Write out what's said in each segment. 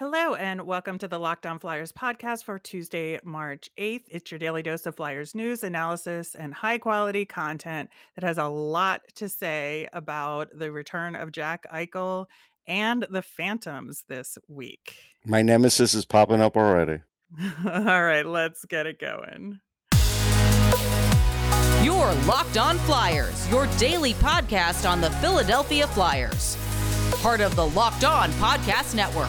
Hello, and welcome to the Locked On Flyers podcast for Tuesday, March 8th. It's your daily dose of Flyers news, analysis, and high quality content that has a lot to say about the return of Jack Eichel and the Phantoms this week. My nemesis is popping up already. All right, let's get it going. Your Locked On Flyers, your daily podcast on the Philadelphia Flyers. Part of the Locked On Podcast Network.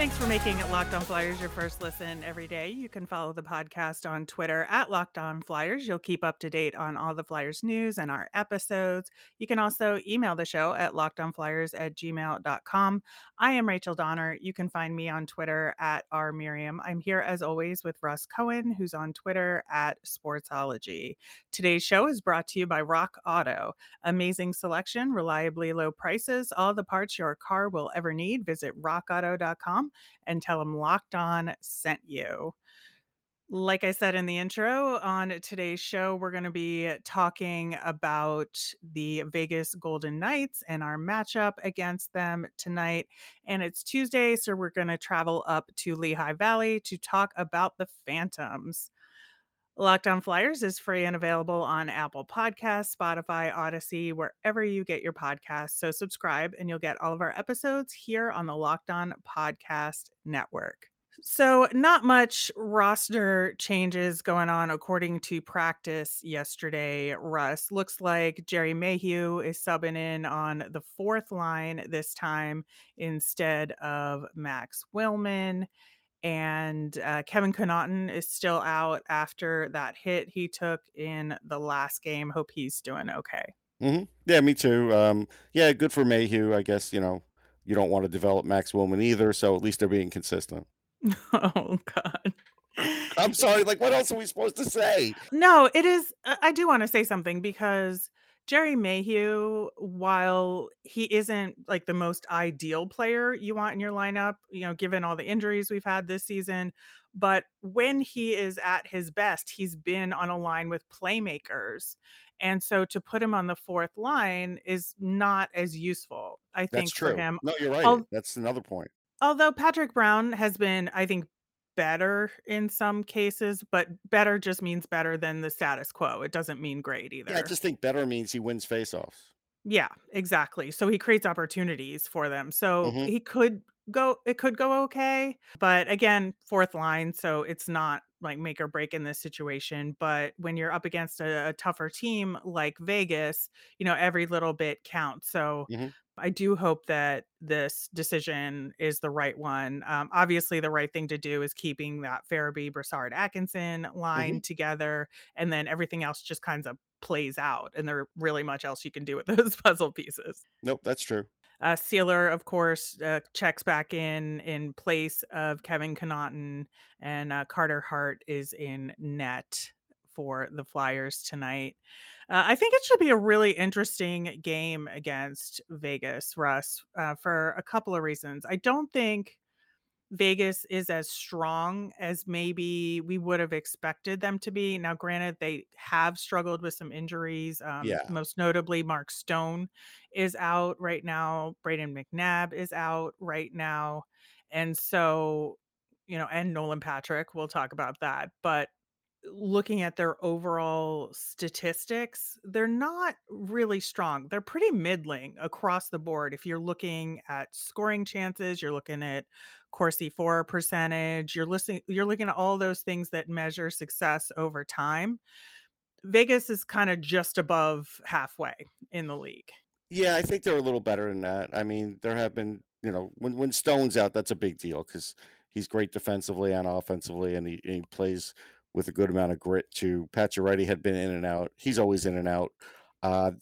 Thanks for making it Locked On Flyers your first listen every day. You can follow the podcast on Twitter at Locked On Flyers. You'll keep up to date on all the Flyers news and our episodes. You can also email the show at lockedonflyers at gmail.com. I am Rachel Donner. You can find me on Twitter at R Miriam. I'm here as always with Russ Cohen, who's on Twitter at Sportsology. Today's show is brought to you by Rock Auto. Amazing selection, reliably low prices, all the parts your car will ever need. Visit rockauto.com and tell them Locked On sent you. Like I said in the intro, on today's show, we're going to be talking about the Vegas Golden Knights and our matchup against them tonight. And it's Tuesday, so we're going to travel up to Lehigh Valley to talk about the Phantoms. Locked On Flyers is free and available on Apple Podcasts, Spotify, Audacy, wherever you get your podcasts. So subscribe and you'll get all of our episodes here on the Locked On Podcast Network. So, not much roster changes going on according to practice yesterday. Russ looks like Gerry Mayhew is subbing in on the fourth line this time instead of Max Willman and uh, Kevin Connauton is still out after that hit he took in the last game. Hope he's doing okay. hmm Yeah, me too. Um, yeah, good for Mayhew. I guess you know you don't want to develop Max Willman either, so at least they're being consistent. oh God. I'm sorry. Like, what else are we supposed to say? No, it is. I I do want to say something because Gerry Mayhew, while he isn't like the most ideal player you want in your lineup, you know, given all the injuries we've had this season, but when he is at his best, he's been on a line with playmakers. And so to put him on the fourth line is not as useful, I That's think, for him. No, you're right. Al- That's another point. Although Patrick Brown has been, I think, better in some cases, but better just means better than the status quo. It doesn't mean great either. Yeah, I just think better means he wins faceoffs. Yeah, exactly. So he creates opportunities for them. So hmm he could go it could go okay, but again, fourth line, so it's not like make or break in this situation, but when you're up against a, a tougher team like Vegas, you know, every little bit counts. So hmm I do hope that this decision is the right one. Um, obviously, the right thing to do is keeping that Farabee, Brassard, Atkinson line together, and then everything else just kind of plays out. And there really much else you can do with those puzzle pieces. Nope, that's true. Uh, Seeler, of course, uh, checks back in in place of Kevin Connauton, and uh, Carter Hart is in net for the Flyers tonight. Uh, I think it should be a really interesting game against Vegas, Russ, uh, for a couple of reasons. I don't think Vegas is as strong as maybe we would have expected them to be. Now, granted, they have struggled with some injuries. Um, Yeah. most notably, Mark Stone is out right now. Brayden McNabb is out right now. And so, you know, and Nolan Patrick, we'll talk about that. But looking at their overall statistics, they're not really strong. They're pretty middling across the board. If you're looking at scoring chances, you're looking at Corsi for percentage, you're listening, you're looking at all those things that measure success over time. Vegas is kind of just above halfway in the league. Yeah, I think they're a little better than that. I mean, there have been, you know, when when Stone's out, that's a big deal because he's great defensively and offensively, and he, and he plays with a good amount of grit too. Pacioretty had been in and out; he's always in and out. Uh,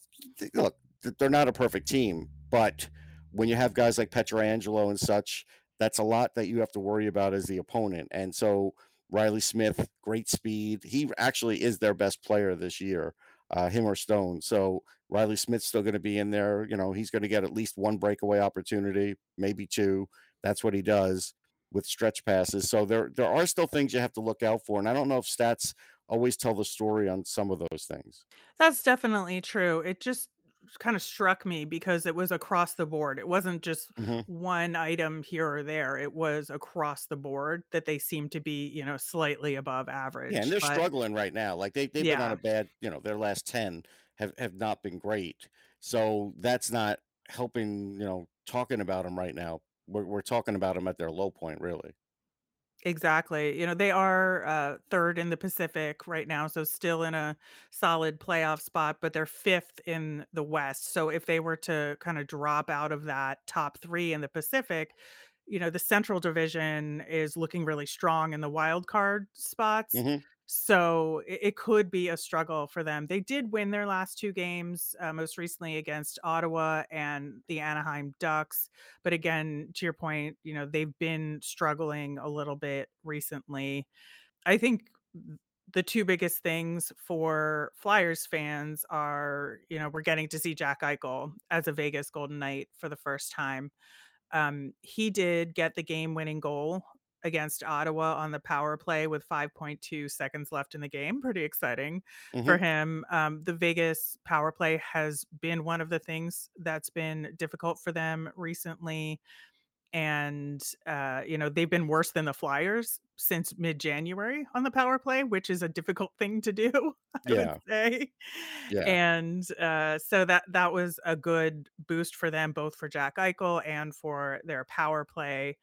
look, they're not a perfect team, but when you have guys like Pietrangelo and such, that's a lot that you have to worry about as the opponent. And so Riley Smith, great speed. He actually is their best player this year, uh, him or Stone. So Riley Smith's still going to be in there. You know, he's going to get at least one breakaway opportunity, maybe two. That's what he does. With stretch passes. So there there are still things you have to look out for, and I don't know if stats always tell the story on some of those things. That's definitely true. It just kind of struck me because it was across the board. It wasn't just hmm one item here or there. It was across the board that they seem to be, you know, slightly above average. Yeah, and they're But struggling right now. Like they they've been on a bad, you know, their last 10 have have not been great. So that's not helping, you know, talking about them right now. We're we're talking about them at their low point, really. exactly. You know, they are uh, third in the Pacific right now, so still in a solid playoff spot, but they're fifth in the West. So if they were to kind of drop out of that top three in the Pacific, you know, the Central Division is looking really strong in the wild card spots. hmm So it, it could be a struggle for them. They did win their last two games, uh, most recently against Ottawa and the Anaheim Ducks. But again, to your point, you know, they've been struggling a little bit recently. I think the two biggest things for Flyers fans are, you know, we're getting to see Jack Eichel as a Vegas Golden Knight for the first time um, he did get the game-winning goal against Ottawa on the power play with 5.2 seconds left in the game. Pretty exciting for hmm him. Um, the Vegas power play has been one of the things that's been difficult for them recently. And, uh, you know, they've been worse than the Flyers since mid-January on the power play, which is a difficult thing to do, I would Yeah, say. yeah. And, uh, so that that was a good boost for them, both for Jack Eichel and for their power play.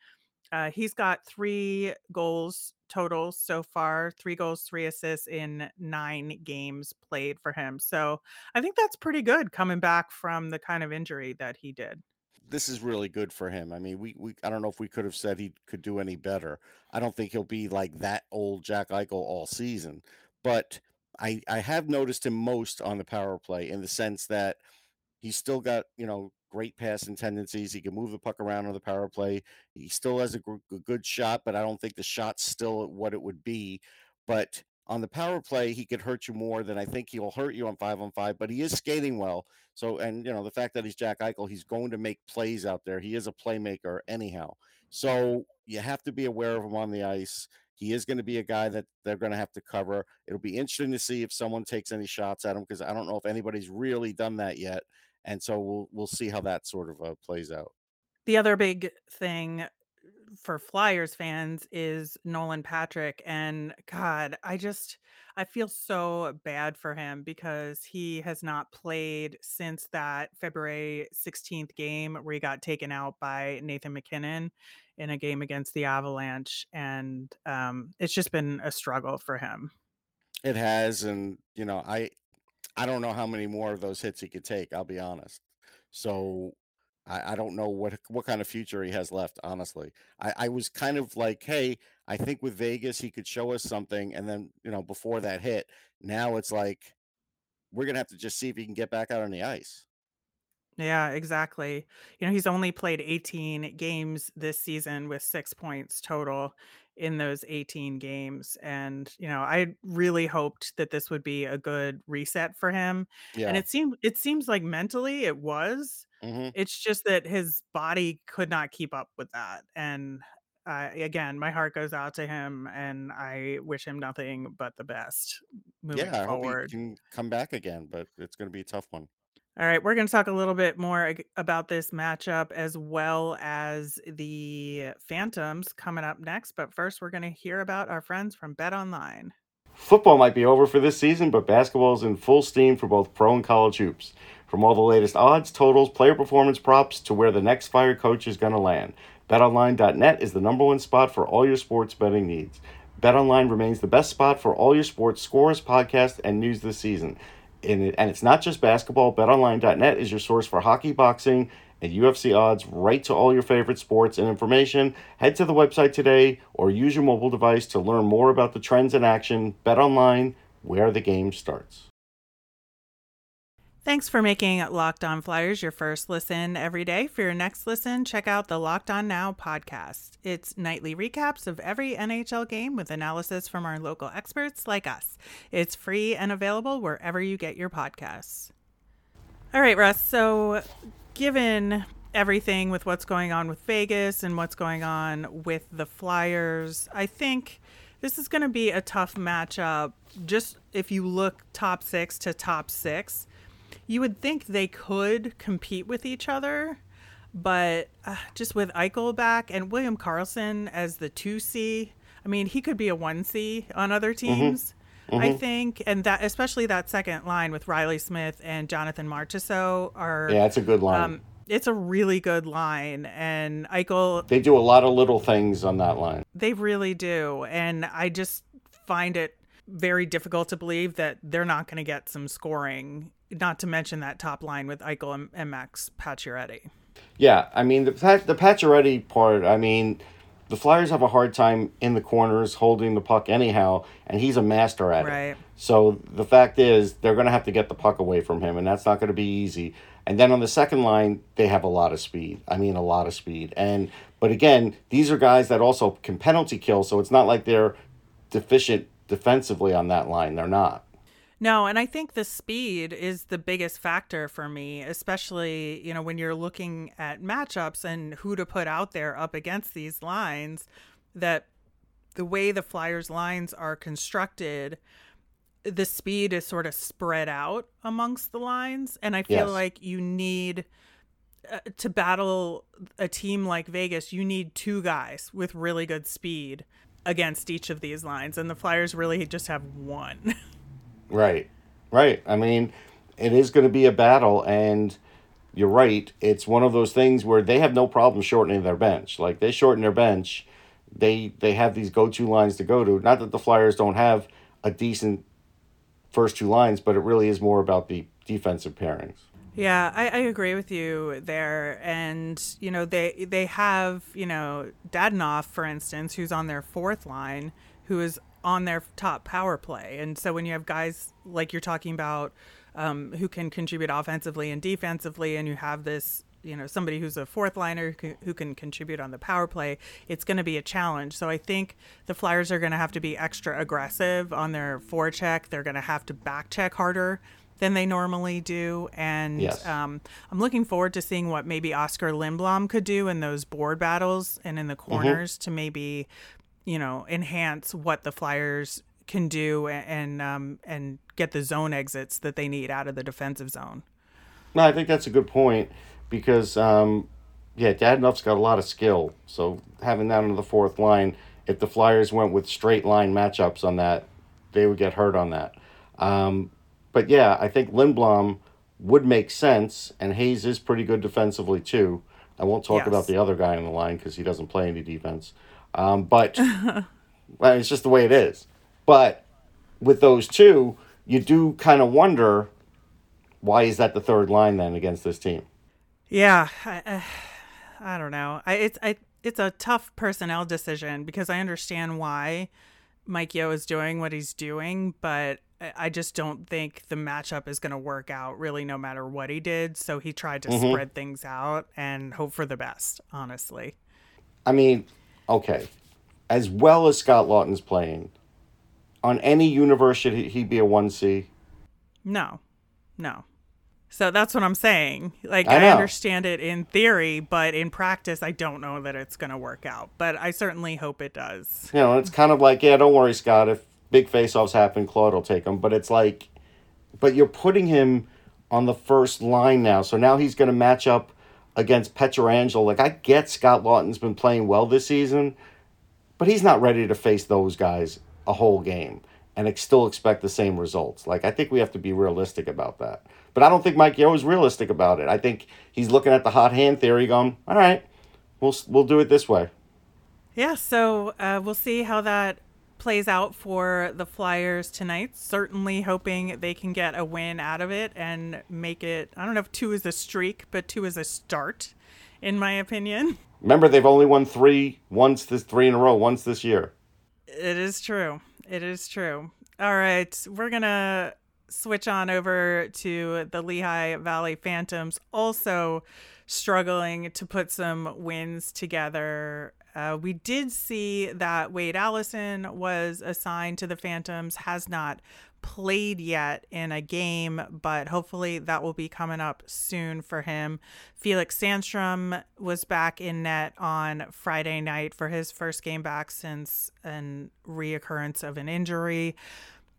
Uh, he's got 3 goals total so far, 3 goals, 3 assists in 9 games played for him. So, I think that's pretty good coming back from the kind of injury that he did. This is really good for him. I mean, we we I don't know if we could have said he could do any better. I don't think he'll be like that old Jack Eichel all season, but I I have noticed him most on the power play in the sense that He's still got, you know, great passing tendencies. He can move the puck around on the power play. He still has a, a good shot, but I don't think the shot's still what it would be. But on the power play, he could hurt you more than I think he'll hurt you on five on five. But he is skating well. So, and you know, the fact that he's Jack Eichel, he's going to make plays out there. He is a playmaker anyhow. So you have to be aware of him on the ice. He is going to be a guy that they're going to have to cover. It'll be interesting to see if someone takes any shots at him because I don't know if anybody's really done that yet and so we'll we'll see how that sort of uh, plays out. The other big thing for Flyers fans is Nolan Patrick, and God, I just I feel so bad for him because he has not played since that February 16th game where he got taken out by Nathan MacKinnon in a game against the Avalanche, and, um, it's just been a struggle for him. It has, and you know, I I don't know how many more of those hits he could take. I'll be honest. So I, I don't know what what kind of future he has left. Honestly, I, I was kind of like, hey, I think with Vegas he could show us something, and then you know before that hit, now it's like we're gonna have to just see if he can get back out on the ice. Yeah, exactly. You know, he's only played 18 games this season with 6 points total in those 18 games, and, you know, I really hoped that this would be a good reset for him, yeah. and it seemed it seems like mentally it was. hmm It's just that his body could not keep up with that, and, uh, again, my heart goes out to him, and I wish him nothing but the best moving Yeah. I hope he forward. can come back again, but it's gonna be a tough one. All right, we're going to talk a little bit more about this matchup as well as the Phantoms coming up next. But first, we're going to hear about our friends from Bet Online. Football might be over for this season, but basketball is in full steam for both pro and college hoops. From all the latest odds, totals, player performance props to where the next fired coach is going to land, betonline.net is the number one spot for all your sports betting needs. BetOnline remains the best spot for all your sports scores, podcasts, and news this season. And, it, and it's not just basketball. BetOnline.net is your source for hockey, boxing, and UFC odds right to all your favorite sports and information. Head to the website today or use your mobile device to learn more about the trends in action. BetOnline, where the game starts. Thanks for making Locked On Flyers your first listen every day. For your next listen, check out the Locked On Now podcast. It's nightly recaps of every NHL game with analysis from our local experts like us. It's free and available wherever you get your podcasts. All right, Russ. So, given everything with what's going on with Vegas and what's going on with the Flyers, I think this is going to be a tough matchup. Just if you look top six to top six, you would think they could compete with each other. But uh, just with Eichel back and William Karlsson as the 2C, I mean, he could be a 1C on other teams. Mm-hmm. I think, and that especially that second line with Riley Smith and Jonathan Marchessault are yeah, it's a good line. Um, it's a really good line, and Eichel. They do a lot of little things on that line. They really do, and I just find it very difficult to believe that they're not going to get some scoring. Not to mention that top line with Eichel and, and Max Pacioretty. Yeah, I mean the the Pacioretty part. I mean, the Flyers have a hard time in the corners holding the puck anyhow, and he's a master at right. it. So the fact is, they're going to have to get the puck away from him, and that's not going to be easy. And then on the second line, they have a lot of speed. I mean, a lot of speed. And but again, these are guys that also can penalty kill, so it's not like they're deficient defensively on that line. They're not. No, and I think the speed is the biggest factor for me, especially, you know, when you're looking at matchups and who to put out there up against these lines that the way the Flyers lines are constructed, the speed is sort of spread out amongst the lines and I feel yes. like you need uh, to battle a team like Vegas, you need two guys with really good speed against each of these lines and the Flyers really just have one. Right. Right. I mean, it is going to be a battle and you're right. It's one of those things where they have no problem shortening their bench. Like they shorten their bench, they they have these go-to lines to go to. Not that the Flyers don't have a decent first two lines, but it really is more about the defensive pairings. Yeah, I, I agree with you there. And, you know, they they have, you know, Dadonov, for instance, who's on their fourth line, who is on their top power play. And so when you have guys like you're talking about um, who can contribute offensively and defensively, and you have this, you know, somebody who's a fourth liner who can, who can contribute on the power play, it's going to be a challenge. So I think the Flyers are going to have to be extra aggressive on their forecheck. They're going to have to back check harder than they normally do. And yes. um, I'm looking forward to seeing what maybe Oscar Lindblom could do in those board battles and in the mm-hmm. corners mm-hmm. to maybe you know enhance what the Flyers can do and um, and get the zone exits that they need out of the defensive zone. No, I think that's a good point because um, yeah, Dadonov's got a lot of skill. So having that on the fourth line, if the Flyers went with straight line matchups on that, they would get hurt on that. Um, but yeah, I think Lindblom would make sense, and Hayes is pretty good defensively too. I won't talk yes. about the other guy on the line because he doesn't play any defense. Um, but well, it's just the way it is. But with those two, you do kind of wonder why is that the third line then against this team? Yeah, I, I don't know. I, it's I, it's a tough personnel decision because I understand why Mike Yeo is doing what he's doing, but I just don't think the matchup is going to work out really no matter what he did. So he tried to mm-hmm. spread things out and hope for the best, honestly. I mean, okay, as well as Scott Laughton's playing, on any universe should he be a one C? No, no. So that's what I'm saying. Like I, I, understand it in theory, but in practice, I don't know that it's going to work out. But I certainly hope it does. You know, it's kind of like, yeah, don't worry, Scott. If big face-offs happen, Claude will take them. But it's like, but you're putting him on the first line now, so now he's going to match up against Pietrangelo. Like I get Scott Laughton's been playing well this season, but he's not ready to face those guys a whole game and still expect the same results. Like I think we have to be realistic about that. But I don't think Mike Yeo is realistic about it. I think he's looking at the hot hand theory, going, "All right, we'll we'll do it this way." Yeah. So uh, we'll see how that plays out for the Flyers tonight. Certainly hoping they can get a win out of it and make it. I don't know if two is a streak, but two is a start, in my opinion. Remember, they've only won three once this three in a row once this year. It is true. It is true. All right, we're gonna switch on over to the Lehigh Valley Phantoms, also struggling to put some wins together uh, we did see that Wade Allison was assigned to the Phantoms, has not played yet in a game, but hopefully that will be coming up soon for him. Felix Sandstrom was back in net on Friday night for his first game back since an reoccurrence of an injury.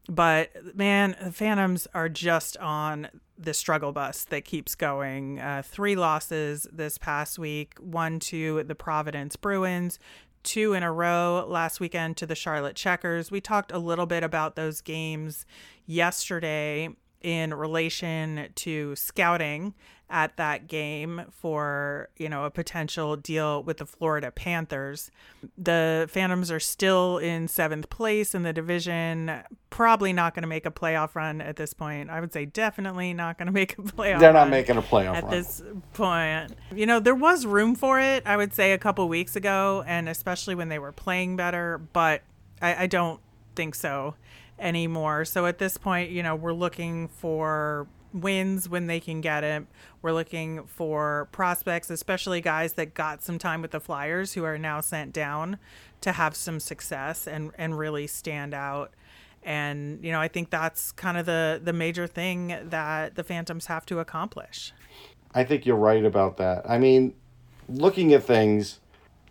But man, the Phantoms are just on the struggle bus that keeps going. Uh, three losses this past week one to the Providence Bruins, two in a row last weekend to the Charlotte Checkers. We talked a little bit about those games yesterday in relation to scouting at that game for, you know, a potential deal with the Florida Panthers. The Phantoms are still in 7th place in the division, probably not going to make a playoff run at this point. I would say definitely not going to make a playoff. Run. They're not making a playoff at run. this point. You know, there was room for it, I would say a couple weeks ago and especially when they were playing better, but I, I don't think so anymore. So at this point, you know, we're looking for wins when they can get it. We're looking for prospects, especially guys that got some time with the Flyers who are now sent down to have some success and and really stand out. And you know, I think that's kind of the the major thing that the Phantoms have to accomplish. I think you're right about that. I mean, looking at things,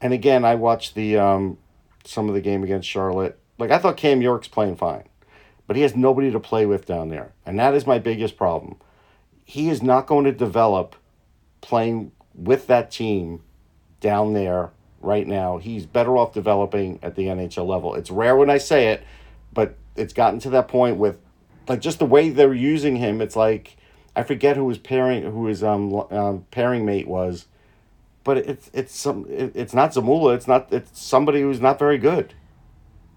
and again, I watched the um, some of the game against Charlotte. Like I thought Cam York's playing fine but he has nobody to play with down there. And that is my biggest problem. He is not going to develop playing with that team down there right now. He's better off developing at the NHL level. It's rare when I say it, but it's gotten to that point with like just the way they're using him. It's like I forget who his pairing who his um, um pairing mate was, but it's it's some it, it's not Zamula. It's not it's somebody who's not very good.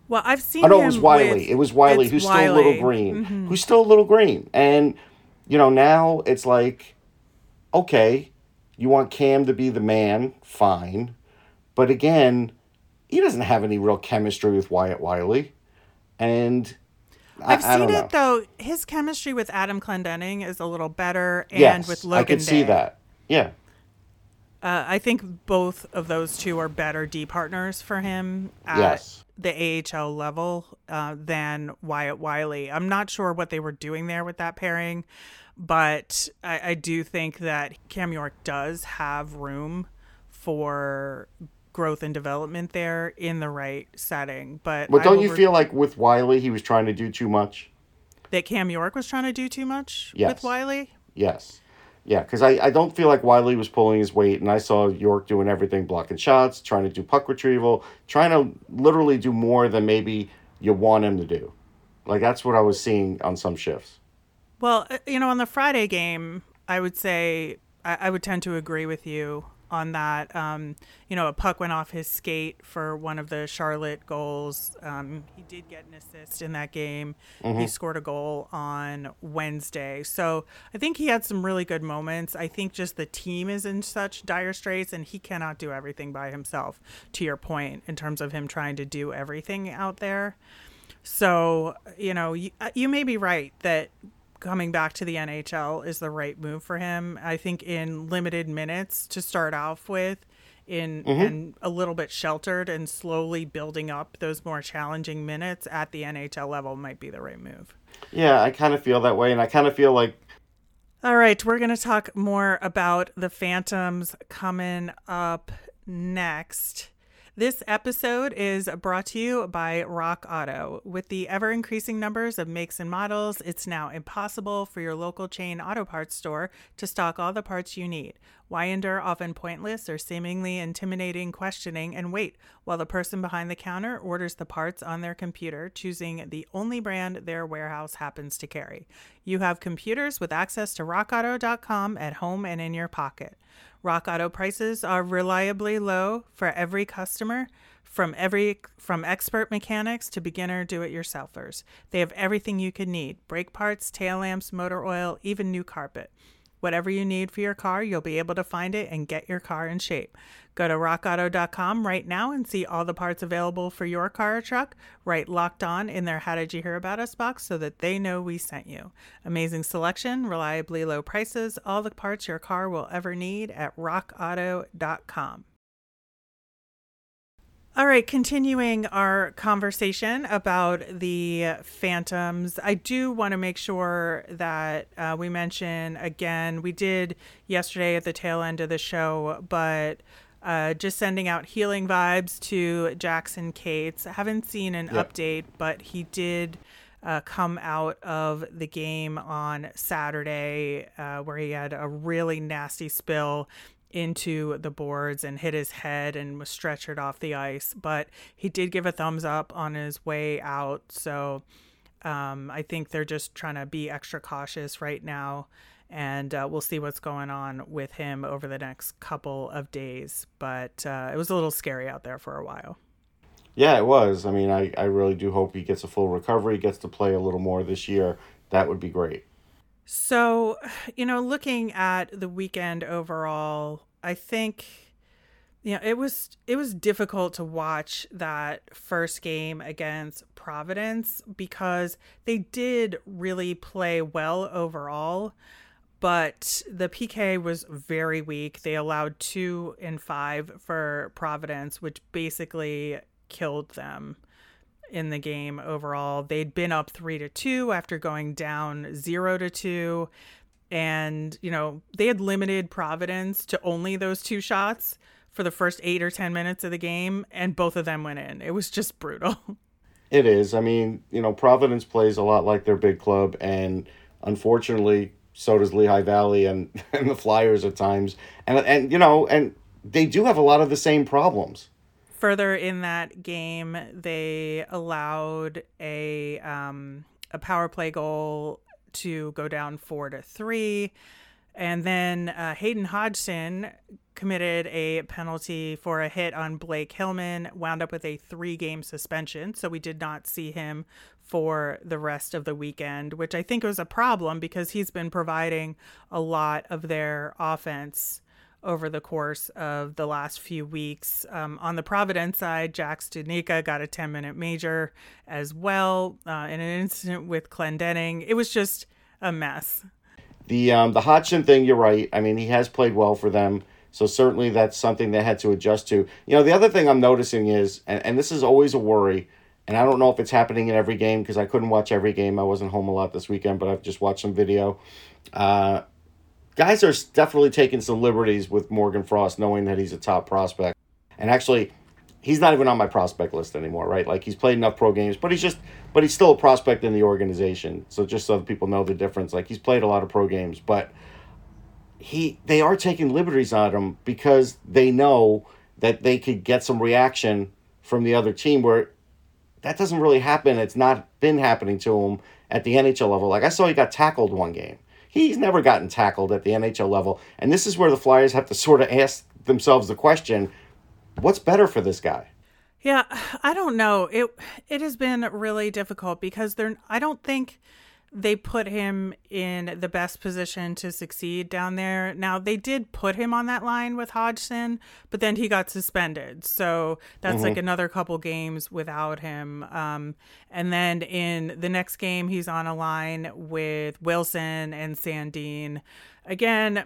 Well, I've seen. Oh no, it was Wylie. with- it was Wylie, who's still a little Wylie. Mm-hmm. green. Who's still a little green, and you know now it's like, okay, you want Cam to be the man, fine, but again, he doesn't have any real chemistry with Wyatt Wylie, and I, I've I seen know. it though. His chemistry with Adam Clendenning is a little better, and yes, with Logan I can see that. Yeah, Uh, I think both of those two are better D partners for him at Yes. the AHL level uh, than Wyatt Wylie. I'm not sure what they were doing there with that pairing, but I, I do think that Cam York does have room for growth and development there in the right setting. But but don't you feel like with Wylie he was trying to do too much? that Cam York was trying to do too much Yes. with Wylie? Yes. Yeah, because I, I don't feel like Wylie was pulling his weight, and I saw York doing everything, blocking shots, trying to do puck retrieval, trying to literally do more than maybe you want him to do. Like, that's what I was seeing on some shifts. Well, uh, you know, on the Friday game, I would say I, I would tend to agree with you on that. Um, you know, a puck went off his skate for one of the Charlotte goals. Um, he did get an assist in that game. He scored a goal on Wednesday. So I think he had some really good moments. I think just the team is in such dire straits and he cannot do everything by himself, to your point, in terms of him trying to do everything out there. So, you know, you, uh, you may be right that coming back to the NHL is the right move for him. I think in limited minutes to start off with, in mm-hmm. and a little bit sheltered and slowly building up those more challenging minutes at the NHL level might be the right move. Yeah, I kind of feel that way, and I kind of feel like All right, we're going to talk more about the Phantoms coming up next. This episode is brought to you by Rock Auto. With the ever increasing numbers of makes and models, it's now impossible for your local chain auto parts store to stock all the parts you need. Why endure often pointless or seemingly intimidating questioning and wait while the person behind the counter orders the parts on their computer, choosing the only brand their warehouse happens to carry? You have computers with access to rockauto.com at home and in your pocket. Rock Auto prices are reliably low for every customer, from every from expert mechanics to beginner do-it-yourselfers. They have everything you could need: brake parts, tail lamps, motor oil, even new carpet. Whatever you need for your car, you'll be able to find it and get your car in shape. Go to rockauto.com right now and see all the parts available for your car or truck. Write locked on in their How Did You Hear About Us box so that they know we sent you. Amazing selection, reliably low prices, all the parts your car will ever need at rockauto.com. All right, continuing our conversation about the Phantoms, I do want to make sure that uh, we mention again, we did yesterday at the tail end of the show, but uh, just sending out healing vibes to Jackson Cates. I haven't seen an yep. update, but he did uh, come out of the game on Saturday uh, where he had a really nasty spill into the boards and hit his head and was stretchered off the ice. But he did give a thumbs up on his way out. So um, I think they're just trying to be extra cautious right now. And uh, we'll see what's going on with him over the next couple of days. But uh, it was a little scary out there for a while. Yeah, it was. I mean, I, I really do hope he gets a full recovery, gets to play a little more this year. That would be great. So, you know, looking at the weekend overall, I think you know, it was it was difficult to watch that first game against Providence because they did really play well overall, but the PK was very weak. They allowed 2 and 5 for Providence, which basically killed them in the game overall. They'd been up three to two after going down zero to two. And, you know, they had limited Providence to only those two shots for the first eight or 10 minutes of the game, and both of them went in. It was just brutal. It is. I mean, you know, Providence plays a lot like their big club, and unfortunately, so does Lehigh Valley and, and the Flyers at times. And, and, you know, and they do have a lot of the same problems further in that game, they allowed a um, a power play goal to go down four to three, and then uh, Hayden Hodgson committed a penalty for a hit on Blake Hillman, wound up with a three game suspension. So we did not see him for the rest of the weekend, which I think was a problem because he's been providing a lot of their offense over the course of the last few weeks. Um, on the Providence side, Jack Studnicka got a 10 minute major as well uh, in an incident with Clendenning. It was just a mess. The um, the Hodgson thing, you're right. I mean, he has played well for them. So certainly that's something they had to adjust to. You know, the other thing I'm noticing is, and, and this is always a worry, and I don't know if it's happening in every game because I couldn't watch every game. I wasn't home a lot this weekend, but I've just watched some video. Uh, guys are definitely taking some liberties with Morgan Frost, knowing that he's a top prospect. And actually, he's not even on my prospect list anymore, right? Like he's played enough pro games, but he's just, but he's still a prospect in the organization. So just so people know the difference, like he's played a lot of pro games, but he, they are taking liberties on him because they know that they could get some reaction from the other team where that doesn't really happen. It's not been happening to him at the NHL level. Like I saw he got tackled one game He's never gotten tackled at the NHL level. And this is where the Flyers have to sort of ask themselves the question what's better for this guy? Yeah, I don't know. It it has been really difficult because they're I don't think they put him in the best position to succeed down there. Now they did put him on that line with Hodgson, but then he got suspended, so that's mm-hmm. like another couple games without him. Um, and then in the next game, he's on a line with Wilson and Sandin. Again,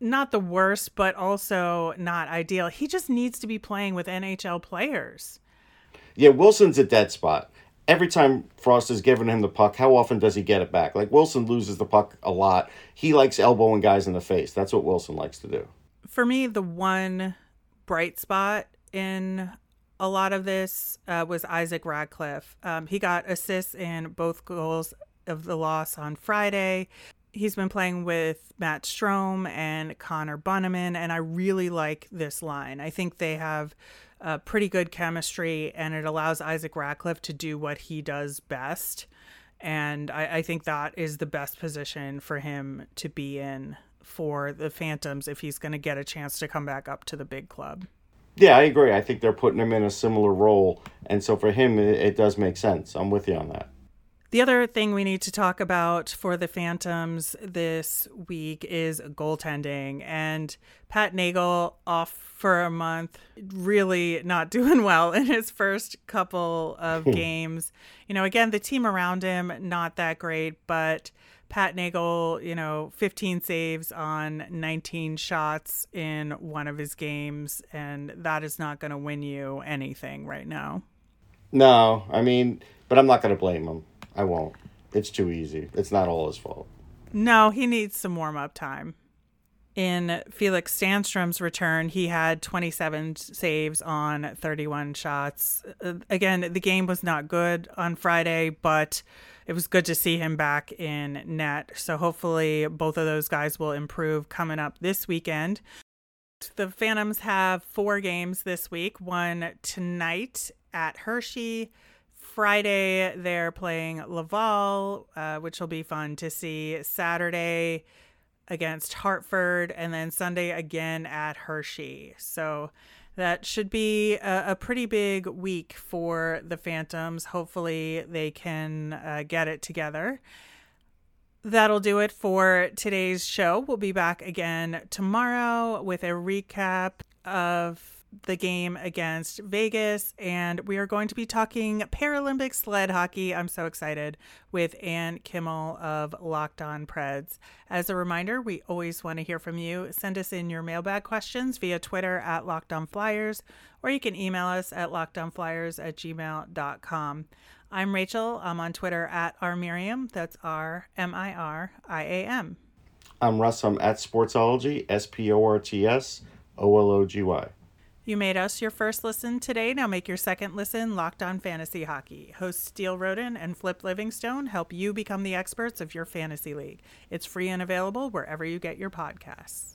not the worst, but also not ideal. He just needs to be playing with NHL players. Yeah, Wilson's a dead spot every time Frost has given him the puck, how often does he get it back? Like Wilson loses the puck a lot. He likes elbowing guys in the face. That's what Wilson likes to do. For me, the one bright spot in a lot of this uh, was Isaac Ratcliffe. Um, he got assists in both goals of the loss on Friday. He's been playing with Matt Strome and Connor Bunnaman, and I really like this line. I think they have uh, pretty good chemistry, and it allows Isaac Ratcliffe to do what he does best. And I, I think that is the best position for him to be in for the Phantoms if he's going to get a chance to come back up to the big club. Yeah, I agree. I think they're putting him in a similar role. And so for him, it, it does make sense. I'm with you on that. The other thing we need to talk about for the Phantoms this week is goaltending. And Pat Nagle off for a month, really not doing well in his first couple of hmm. games. You know, again, the team around him, not that great, but Pat Nagle, you know, 15 saves on 19 shots in one of his games, and that is not going to win you anything right now. No, I mean, but I'm not going to blame him. I won't. It's too easy. It's not all his fault. No, he needs some warm up time. In Felix Sandstrom's return, he had 27 saves on 31 shots. Uh, again, the game was not good on Friday, but it was good to see him back in net. So hopefully both of those guys will improve coming up this weekend. The Phantoms have four games this week one tonight at Hershey. Friday, they're playing Laval, uh, which will be fun to see. Saturday against Hartford, and then Sunday again at Hershey. So that should be a, a, pretty big week for the Phantoms. Hopefully, they can uh, get it together. That'll do it for today's show. We'll be back again tomorrow with a recap of the game against Vegas, and we are going to be talking Paralympic sled hockey. I'm so excited with Ann Kimmel of Locked On Preds. As a reminder, we always want to hear from you. Send us in your mailbag questions via Twitter at Locked On Flyers, or you can email us at lockedonflyers at gmail.com. I'm Rachel. I'm on Twitter at rmiriam. That's R M I R I A M. I'm Russ. I'm at Sportsology, S P O R T S O L O G Y. You made us your first listen today. Now make your second listen Locked On Fantasy Hockey. Hosts Steele Roden and Flip Livingstone help you become the experts of your fantasy league. It's free and available wherever you get your podcasts.